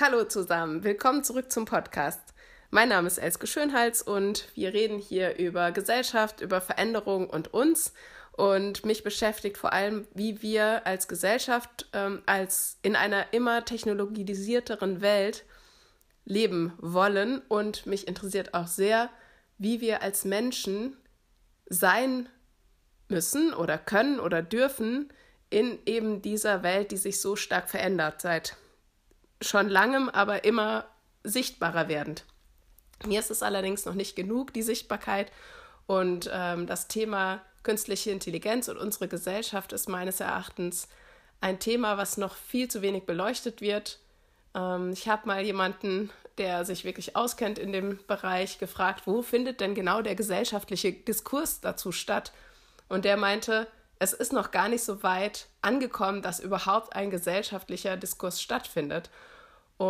Hallo zusammen, willkommen zurück zum Podcast. Mein Name ist Elske Schönhals und wir reden hier über Gesellschaft, über Veränderung und uns. Und mich beschäftigt vor allem, wie wir als Gesellschaft, ähm, als in einer immer technologisierteren Welt leben wollen. Und mich interessiert auch sehr, wie wir als Menschen sein müssen oder können oder dürfen in eben dieser Welt, die sich so stark verändert seit schon langem, aber immer sichtbarer werdend. Mir ist es allerdings noch nicht genug, die Sichtbarkeit. Und ähm, das Thema künstliche Intelligenz und unsere Gesellschaft ist meines Erachtens ein Thema, was noch viel zu wenig beleuchtet wird. Ähm, ich habe mal jemanden, der sich wirklich auskennt in dem Bereich, gefragt, wo findet denn genau der gesellschaftliche Diskurs dazu statt? Und der meinte, es ist noch gar nicht so weit angekommen, dass überhaupt ein gesellschaftlicher Diskurs stattfindet.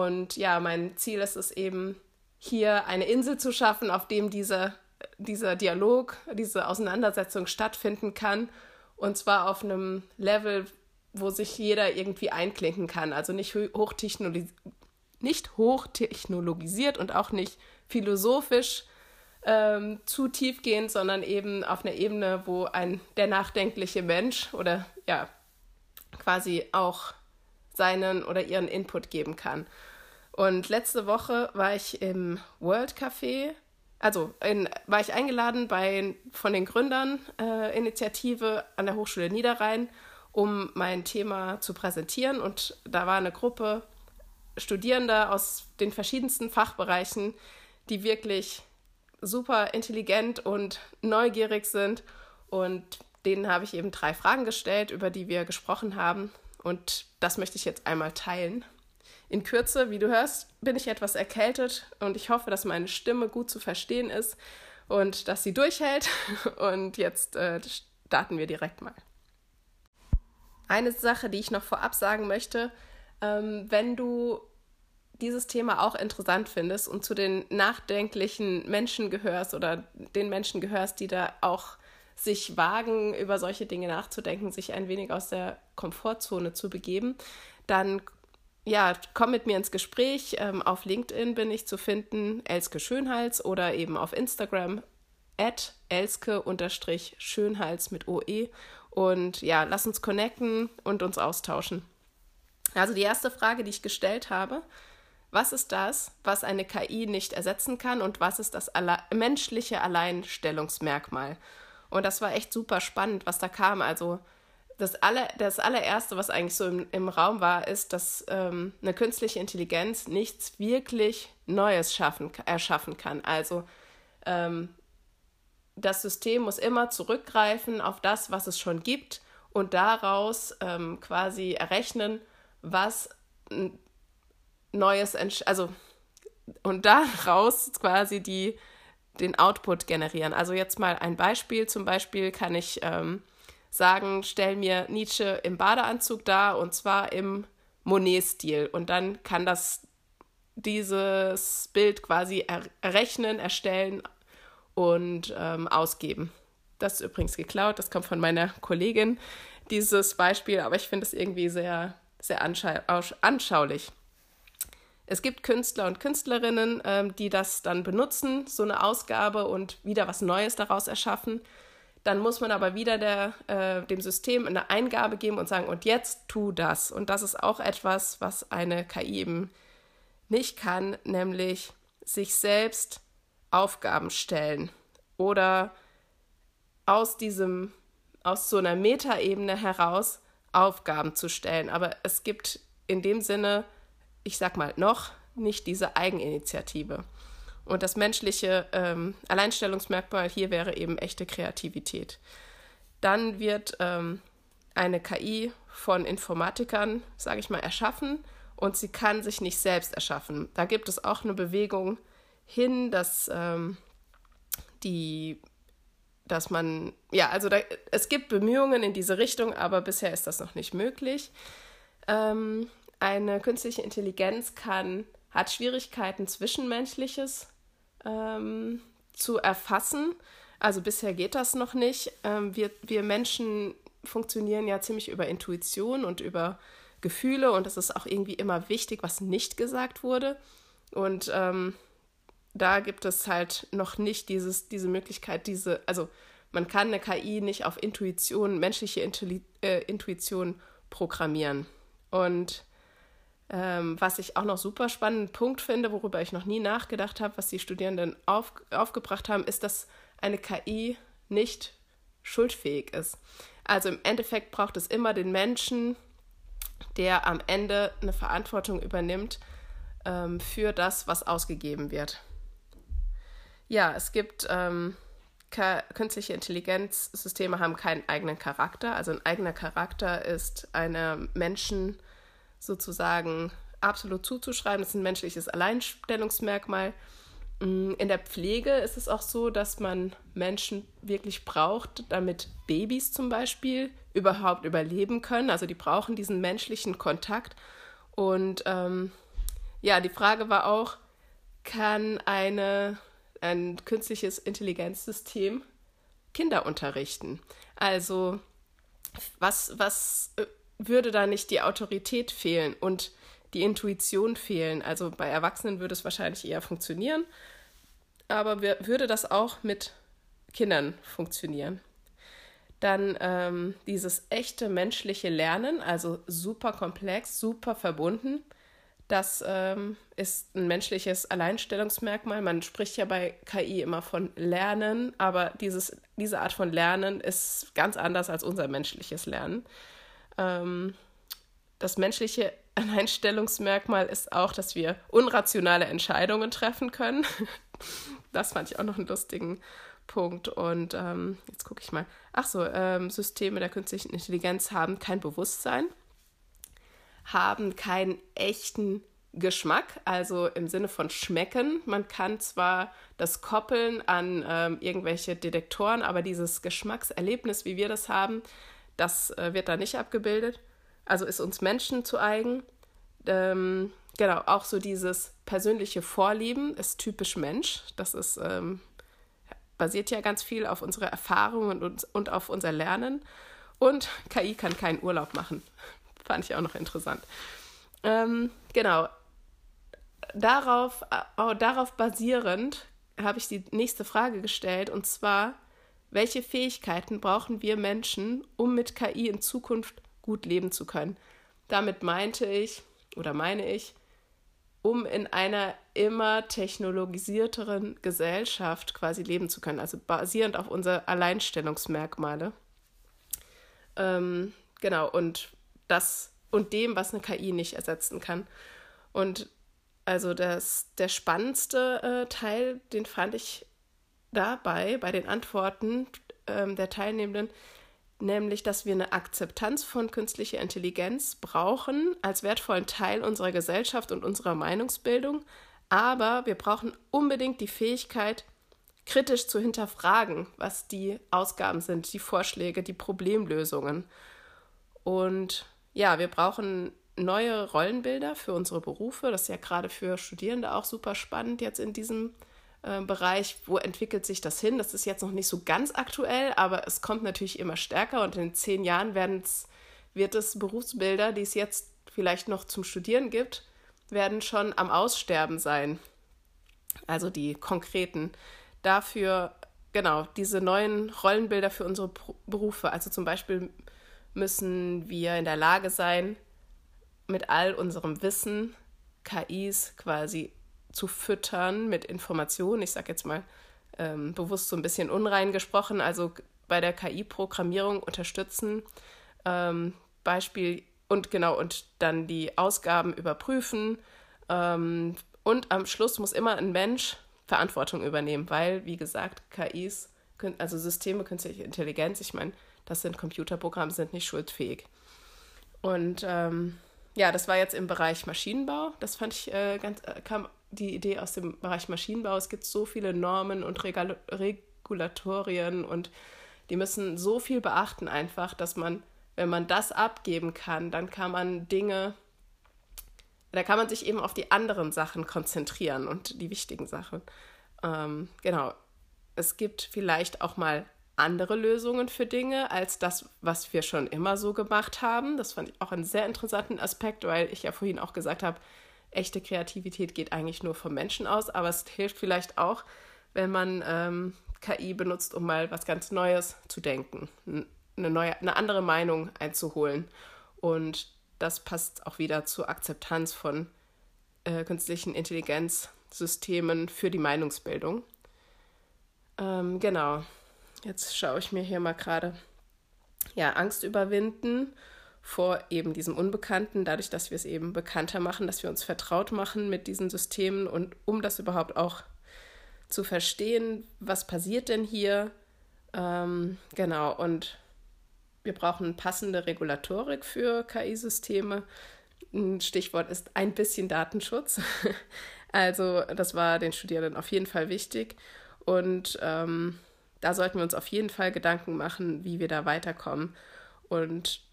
Und ja, mein Ziel ist es eben, hier eine Insel zu schaffen, auf dem diese, dieser Dialog, diese Auseinandersetzung stattfinden kann. Und zwar auf einem Level, wo sich jeder irgendwie einklinken kann. Also nicht, hochtechnologis nicht hochtechnologisiert und auch nicht philosophisch ähm, zu tiefgehend, sondern eben auf einer Ebene, wo ein der nachdenkliche Mensch oder ja quasi auch seinen oder ihren Input geben kann. Und letzte Woche war ich im World Café, also in, war ich eingeladen bei, von den Gründern äh, Initiative an der Hochschule Niederrhein, um mein Thema zu präsentieren. Und da war eine Gruppe Studierender aus den verschiedensten Fachbereichen, die wirklich super intelligent und neugierig sind. Und denen habe ich eben drei Fragen gestellt, über die wir gesprochen haben. Und das möchte ich jetzt einmal teilen. In Kürze, wie du hörst, bin ich etwas erkältet und ich hoffe, dass meine Stimme gut zu verstehen ist und dass sie durchhält. Und jetzt äh, starten wir direkt mal. Eine Sache, die ich noch vorab sagen möchte, ähm, wenn du dieses Thema auch interessant findest und zu den nachdenklichen Menschen gehörst oder den Menschen gehörst, die da auch sich wagen, über solche Dinge nachzudenken, sich ein wenig aus der Komfortzone zu begeben, dann ja, komm mit mir ins Gespräch. Ähm, auf LinkedIn bin ich zu finden, Elske Schönhals oder eben auf Instagram at Elske-Schönhals mit OE. Und ja, lass uns connecten und uns austauschen. Also die erste Frage, die ich gestellt habe, was ist das, was eine KI nicht ersetzen kann und was ist das alle menschliche Alleinstellungsmerkmal? Und das war echt super spannend, was da kam. Also das, aller, das allererste, was eigentlich so im, im Raum war, ist, dass ähm, eine künstliche Intelligenz nichts wirklich Neues schaffen, erschaffen kann. Also ähm, das System muss immer zurückgreifen auf das, was es schon gibt und daraus ähm, quasi errechnen, was Neues, also und daraus quasi die, den Output generieren. Also jetzt mal ein Beispiel. Zum Beispiel kann ich ähm, sagen, stell mir Nietzsche im Badeanzug dar und zwar im Monet-Stil. Und dann kann das dieses Bild quasi errechnen, erstellen und ähm, ausgeben. Das ist übrigens geklaut, das kommt von meiner Kollegin, dieses Beispiel, aber ich finde es irgendwie sehr, sehr anschaulich. Es gibt Künstler und Künstlerinnen, ähm, die das dann benutzen, so eine Ausgabe und wieder was Neues daraus erschaffen. Dann muss man aber wieder der, äh, dem System eine Eingabe geben und sagen, und jetzt tu das. Und das ist auch etwas, was eine KI eben nicht kann, nämlich sich selbst Aufgaben stellen oder aus diesem, aus so einer Metaebene heraus Aufgaben zu stellen. Aber es gibt in dem Sinne ich sag mal, noch nicht diese Eigeninitiative. Und das menschliche ähm, Alleinstellungsmerkmal hier wäre eben echte Kreativität. Dann wird ähm, eine KI von Informatikern, sage ich mal, erschaffen und sie kann sich nicht selbst erschaffen. Da gibt es auch eine Bewegung hin, dass ähm, die, dass man, ja, also da, es gibt Bemühungen in diese Richtung, aber bisher ist das noch nicht möglich. Ähm, eine künstliche Intelligenz kann, hat Schwierigkeiten, Zwischenmenschliches ähm, zu erfassen. Also bisher geht das noch nicht. Ähm, wir, wir Menschen funktionieren ja ziemlich über Intuition und über Gefühle und es ist auch irgendwie immer wichtig, was nicht gesagt wurde. Und ähm, da gibt es halt noch nicht dieses, diese Möglichkeit, diese, also man kann eine KI nicht auf Intuition, menschliche Intelli äh, Intuition programmieren. Und ähm, was ich auch noch super spannenden Punkt finde, worüber ich noch nie nachgedacht habe, was die Studierenden auf, aufgebracht haben, ist, dass eine KI nicht schuldfähig ist. Also im Endeffekt braucht es immer den Menschen, der am Ende eine Verantwortung übernimmt ähm, für das, was ausgegeben wird. Ja, es gibt ähm, künstliche Intelligenzsysteme haben keinen eigenen Charakter. Also ein eigener Charakter ist einem Menschen sozusagen absolut zuzuschreiben. Das ist ein menschliches Alleinstellungsmerkmal. Mm, in der Pflege ist es auch so, dass man Menschen wirklich braucht, damit Babys zum Beispiel überhaupt überleben können. Also die brauchen diesen menschlichen Kontakt. Und ähm, ja, die Frage war auch, kann eine, ein künstliches Intelligenzsystem Kinder unterrichten? Also was, was äh, würde da nicht die Autorität fehlen und die Intuition fehlen? Also bei Erwachsenen würde es wahrscheinlich eher funktionieren, aber würde das auch mit Kindern funktionieren? Dann ähm, dieses echte menschliche Lernen, also super komplex, super verbunden. Das ähm, ist ein menschliches Alleinstellungsmerkmal. Man spricht ja bei KI immer von Lernen, aber dieses, diese Art von Lernen ist ganz anders als unser menschliches Lernen. Ähm, das menschliche Alleinstellungsmerkmal ist auch, dass wir unrationale Entscheidungen treffen können. das fand ich auch noch einen lustigen Punkt. Und ähm, jetzt gucke ich mal. Ach so, ähm, Systeme der künstlichen Intelligenz haben kein Bewusstsein, haben keinen echten Geschmack, also im Sinne von schmecken. Man kann zwar das koppeln an ähm, irgendwelche Detektoren, aber dieses Geschmackserlebnis, wie wir das haben, das äh, wird da nicht abgebildet. Also ist uns Menschen zu eigen. Ähm, genau, auch so dieses persönliche Vorlieben ist typisch Mensch. Das ist, ähm, basiert ja ganz viel auf unsere Erfahrungen und, und auf unser Lernen. Und KI kann keinen Urlaub machen. Fand ich auch noch interessant. Ähm, genau. Darauf, äh, darauf basierend habe ich die nächste Frage gestellt und zwar, welche Fähigkeiten brauchen wir Menschen, um mit KI in Zukunft gut leben zu können? Damit meinte ich oder meine ich, um in einer immer technologisierteren Gesellschaft quasi leben zu können, also basierend auf unsere Alleinstellungsmerkmale. Ähm, genau, und das und dem, was eine KI nicht ersetzen kann. Und also das, der spannendste äh, Teil, den fand ich dabei, bei den Antworten ähm, der Teilnehmenden, nämlich, dass wir eine Akzeptanz von künstlicher Intelligenz brauchen als wertvollen Teil unserer Gesellschaft und unserer Meinungsbildung, aber wir brauchen unbedingt die Fähigkeit, kritisch zu hinterfragen, was die Ausgaben sind, die Vorschläge, die Problemlösungen. Und ja, wir brauchen neue Rollenbilder für unsere Berufe. Das ist ja gerade für Studierende auch super spannend jetzt in diesem äh, Bereich. Wo entwickelt sich das hin? Das ist jetzt noch nicht so ganz aktuell, aber es kommt natürlich immer stärker und in zehn Jahren wird es Berufsbilder, die es jetzt vielleicht noch zum Studieren gibt, werden schon am Aussterben sein. Also die konkreten. Dafür, genau, diese neuen Rollenbilder für unsere Berufe. Also zum Beispiel müssen wir in der Lage sein, mit all unserem Wissen KIs quasi zu füttern mit Informationen. Ich sage jetzt mal ähm, bewusst so ein bisschen unrein gesprochen, also bei der KI-Programmierung unterstützen. Ähm, Beispiel und genau, und dann die Ausgaben überprüfen. Ähm, und am Schluss muss immer ein Mensch Verantwortung übernehmen, weil, wie gesagt, KIs, also Systeme künstliche Intelligenz, ich meine, das sind Computerprogramme, sind nicht schuldfähig. Und ähm, ja, das war jetzt im Bereich Maschinenbau. Das fand ich äh, ganz, äh, kam die Idee aus dem Bereich Maschinenbau. Es gibt so viele Normen und Regal Regulatorien und die müssen so viel beachten einfach, dass man, wenn man das abgeben kann, dann kann man Dinge, da kann man sich eben auf die anderen Sachen konzentrieren und die wichtigen Sachen. Ähm, genau. Es gibt vielleicht auch mal andere Lösungen für Dinge als das, was wir schon immer so gemacht haben. Das fand ich auch einen sehr interessanten Aspekt, weil ich ja vorhin auch gesagt habe, echte Kreativität geht eigentlich nur vom Menschen aus, aber es hilft vielleicht auch, wenn man ähm, KI benutzt, um mal was ganz Neues zu denken, eine, neue, eine andere Meinung einzuholen. Und das passt auch wieder zur Akzeptanz von äh, künstlichen Intelligenzsystemen für die Meinungsbildung. Ähm, genau. Jetzt schaue ich mir hier mal gerade. Ja, Angst überwinden vor eben diesem Unbekannten, dadurch, dass wir es eben bekannter machen, dass wir uns vertraut machen mit diesen Systemen und um das überhaupt auch zu verstehen, was passiert denn hier. Ähm, genau, und wir brauchen passende Regulatorik für KI-Systeme. Ein Stichwort ist ein bisschen Datenschutz. also das war den Studierenden auf jeden Fall wichtig. Und ähm, da sollten wir uns auf jeden Fall Gedanken machen, wie wir da weiterkommen. Und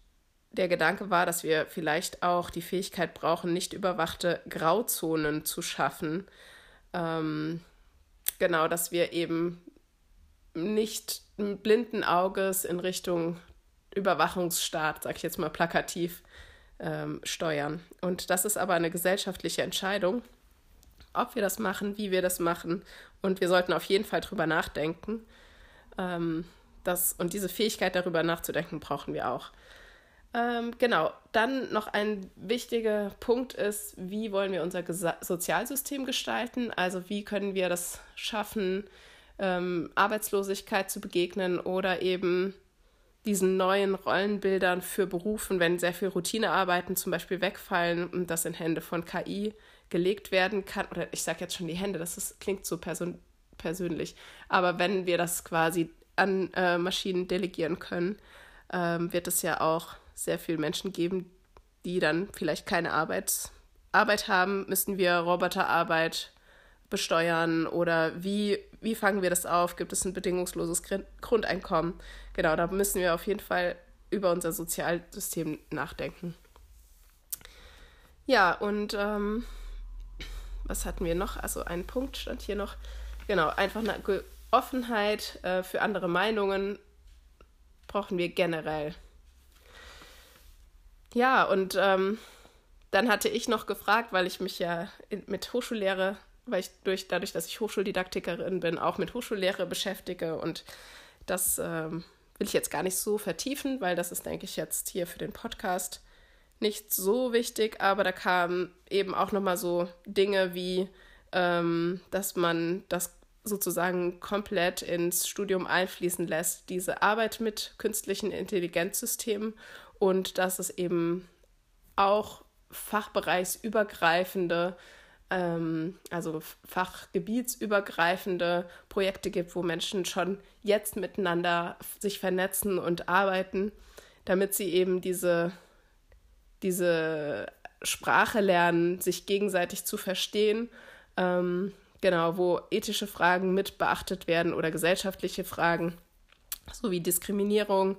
der Gedanke war, dass wir vielleicht auch die Fähigkeit brauchen, nicht überwachte Grauzonen zu schaffen. Ähm, genau, dass wir eben nicht blinden Auges in Richtung Überwachungsstaat, sag ich jetzt mal plakativ, ähm, steuern. Und das ist aber eine gesellschaftliche Entscheidung, ob wir das machen, wie wir das machen. Und wir sollten auf jeden Fall drüber nachdenken. Ähm, das, und diese Fähigkeit, darüber nachzudenken, brauchen wir auch. Ähm, genau, dann noch ein wichtiger Punkt ist, wie wollen wir unser Gesa Sozialsystem gestalten? Also wie können wir das schaffen, ähm, Arbeitslosigkeit zu begegnen oder eben diesen neuen Rollenbildern für Berufen, wenn sehr viel Routinearbeiten zum Beispiel wegfallen und das in Hände von KI gelegt werden kann, oder ich sage jetzt schon die Hände, das ist, klingt so person persönlich, aber wenn wir das quasi an äh, Maschinen delegieren können, ähm, wird es ja auch sehr viele Menschen geben, die dann vielleicht keine Arbeit, Arbeit haben, müssen wir Roboterarbeit besteuern oder wie, wie fangen wir das auf? Gibt es ein bedingungsloses Grundeinkommen? Genau, da müssen wir auf jeden Fall über unser Sozialsystem nachdenken. Ja, und ähm, was hatten wir noch? Also ein Punkt stand hier noch. Genau, einfach eine Offenheit äh, für andere Meinungen brauchen wir generell. Ja, und ähm, dann hatte ich noch gefragt, weil ich mich ja in, mit Hochschullehre weil ich durch, dadurch, dass ich Hochschuldidaktikerin bin, auch mit Hochschullehre beschäftige. Und das ähm, will ich jetzt gar nicht so vertiefen, weil das ist, denke ich, jetzt hier für den Podcast nicht so wichtig. Aber da kamen eben auch nochmal so Dinge wie, ähm, dass man das sozusagen komplett ins Studium einfließen lässt, diese Arbeit mit künstlichen Intelligenzsystemen und dass es eben auch fachbereichsübergreifende ähm, also fachgebietsübergreifende Projekte gibt, wo Menschen schon jetzt miteinander sich vernetzen und arbeiten, damit sie eben diese, diese Sprache lernen, sich gegenseitig zu verstehen. Ähm, genau, wo ethische Fragen mit beachtet werden oder gesellschaftliche Fragen, sowie Diskriminierung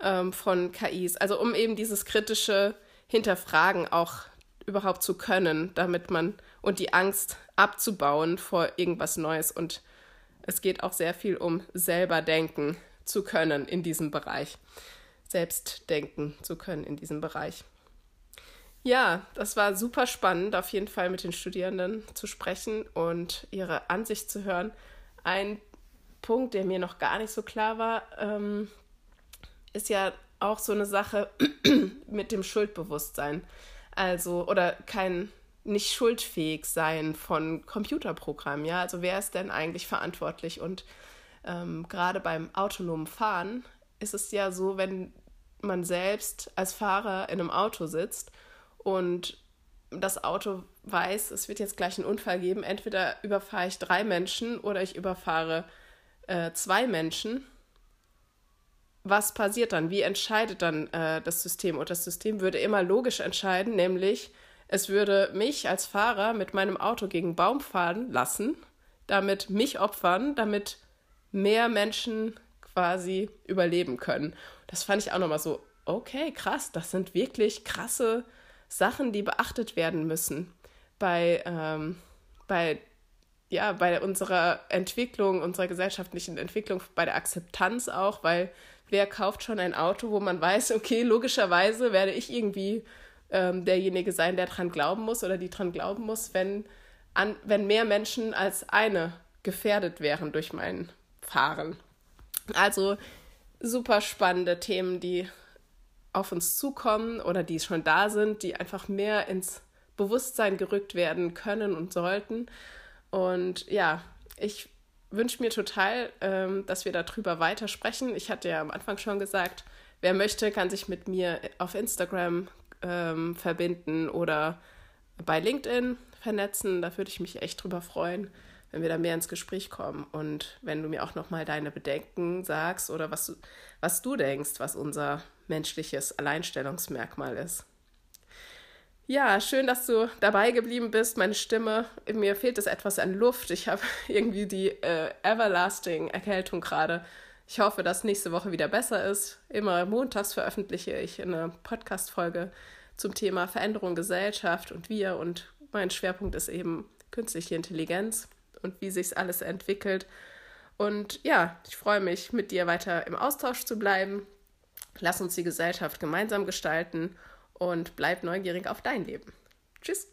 ähm, von KIs. Also um eben dieses kritische Hinterfragen auch überhaupt zu können, damit man und die Angst abzubauen vor irgendwas Neues. Und es geht auch sehr viel um selber denken zu können in diesem Bereich. Selbst denken zu können in diesem Bereich. Ja, das war super spannend, auf jeden Fall mit den Studierenden zu sprechen und ihre Ansicht zu hören. Ein Punkt, der mir noch gar nicht so klar war, ähm, ist ja auch so eine Sache mit dem Schuldbewusstsein. Also, oder kein nicht schuldfähig sein von Computerprogrammen. Ja, also wer ist denn eigentlich verantwortlich? Und ähm, gerade beim autonomen Fahren ist es ja so, wenn man selbst als Fahrer in einem Auto sitzt und das Auto weiß, es wird jetzt gleich einen Unfall geben, entweder überfahre ich drei Menschen oder ich überfahre äh, zwei Menschen. Was passiert dann? Wie entscheidet dann äh, das System? Und das System würde immer logisch entscheiden, nämlich es würde mich als Fahrer mit meinem Auto gegen Baum fahren lassen, damit mich opfern, damit mehr Menschen quasi überleben können. Das fand ich auch nochmal so, okay, krass, das sind wirklich krasse Sachen, die beachtet werden müssen bei, ähm, bei ja, bei unserer Entwicklung, unserer gesellschaftlichen Entwicklung, bei der Akzeptanz auch, weil wer kauft schon ein Auto, wo man weiß, okay, logischerweise werde ich irgendwie ähm, derjenige sein, der dran glauben muss oder die dran glauben muss, wenn, an, wenn mehr Menschen als eine gefährdet wären durch mein Fahren. Also super spannende Themen, die auf uns zukommen oder die schon da sind, die einfach mehr ins Bewusstsein gerückt werden können und sollten. Und ja, ich wünsche mir total, ähm, dass wir darüber weiter sprechen. Ich hatte ja am Anfang schon gesagt, wer möchte, kann sich mit mir auf Instagram ähm, verbinden oder bei LinkedIn vernetzen. Da würde ich mich echt drüber freuen, wenn wir da mehr ins Gespräch kommen und wenn du mir auch nochmal deine Bedenken sagst oder was was du denkst, was unser menschliches Alleinstellungsmerkmal ist. Ja, schön, dass du dabei geblieben bist. Meine Stimme, mir fehlt es etwas an Luft. Ich habe irgendwie die äh, everlasting Erkältung gerade. Ich hoffe, dass nächste Woche wieder besser ist. Immer montags veröffentliche ich eine Podcast-Folge zum Thema Veränderung Gesellschaft und wir. Und mein Schwerpunkt ist eben künstliche Intelligenz und wie sich alles entwickelt. Und ja, ich freue mich, mit dir weiter im Austausch zu bleiben. Lass uns die Gesellschaft gemeinsam gestalten und bleib neugierig auf dein Leben. Tschüss.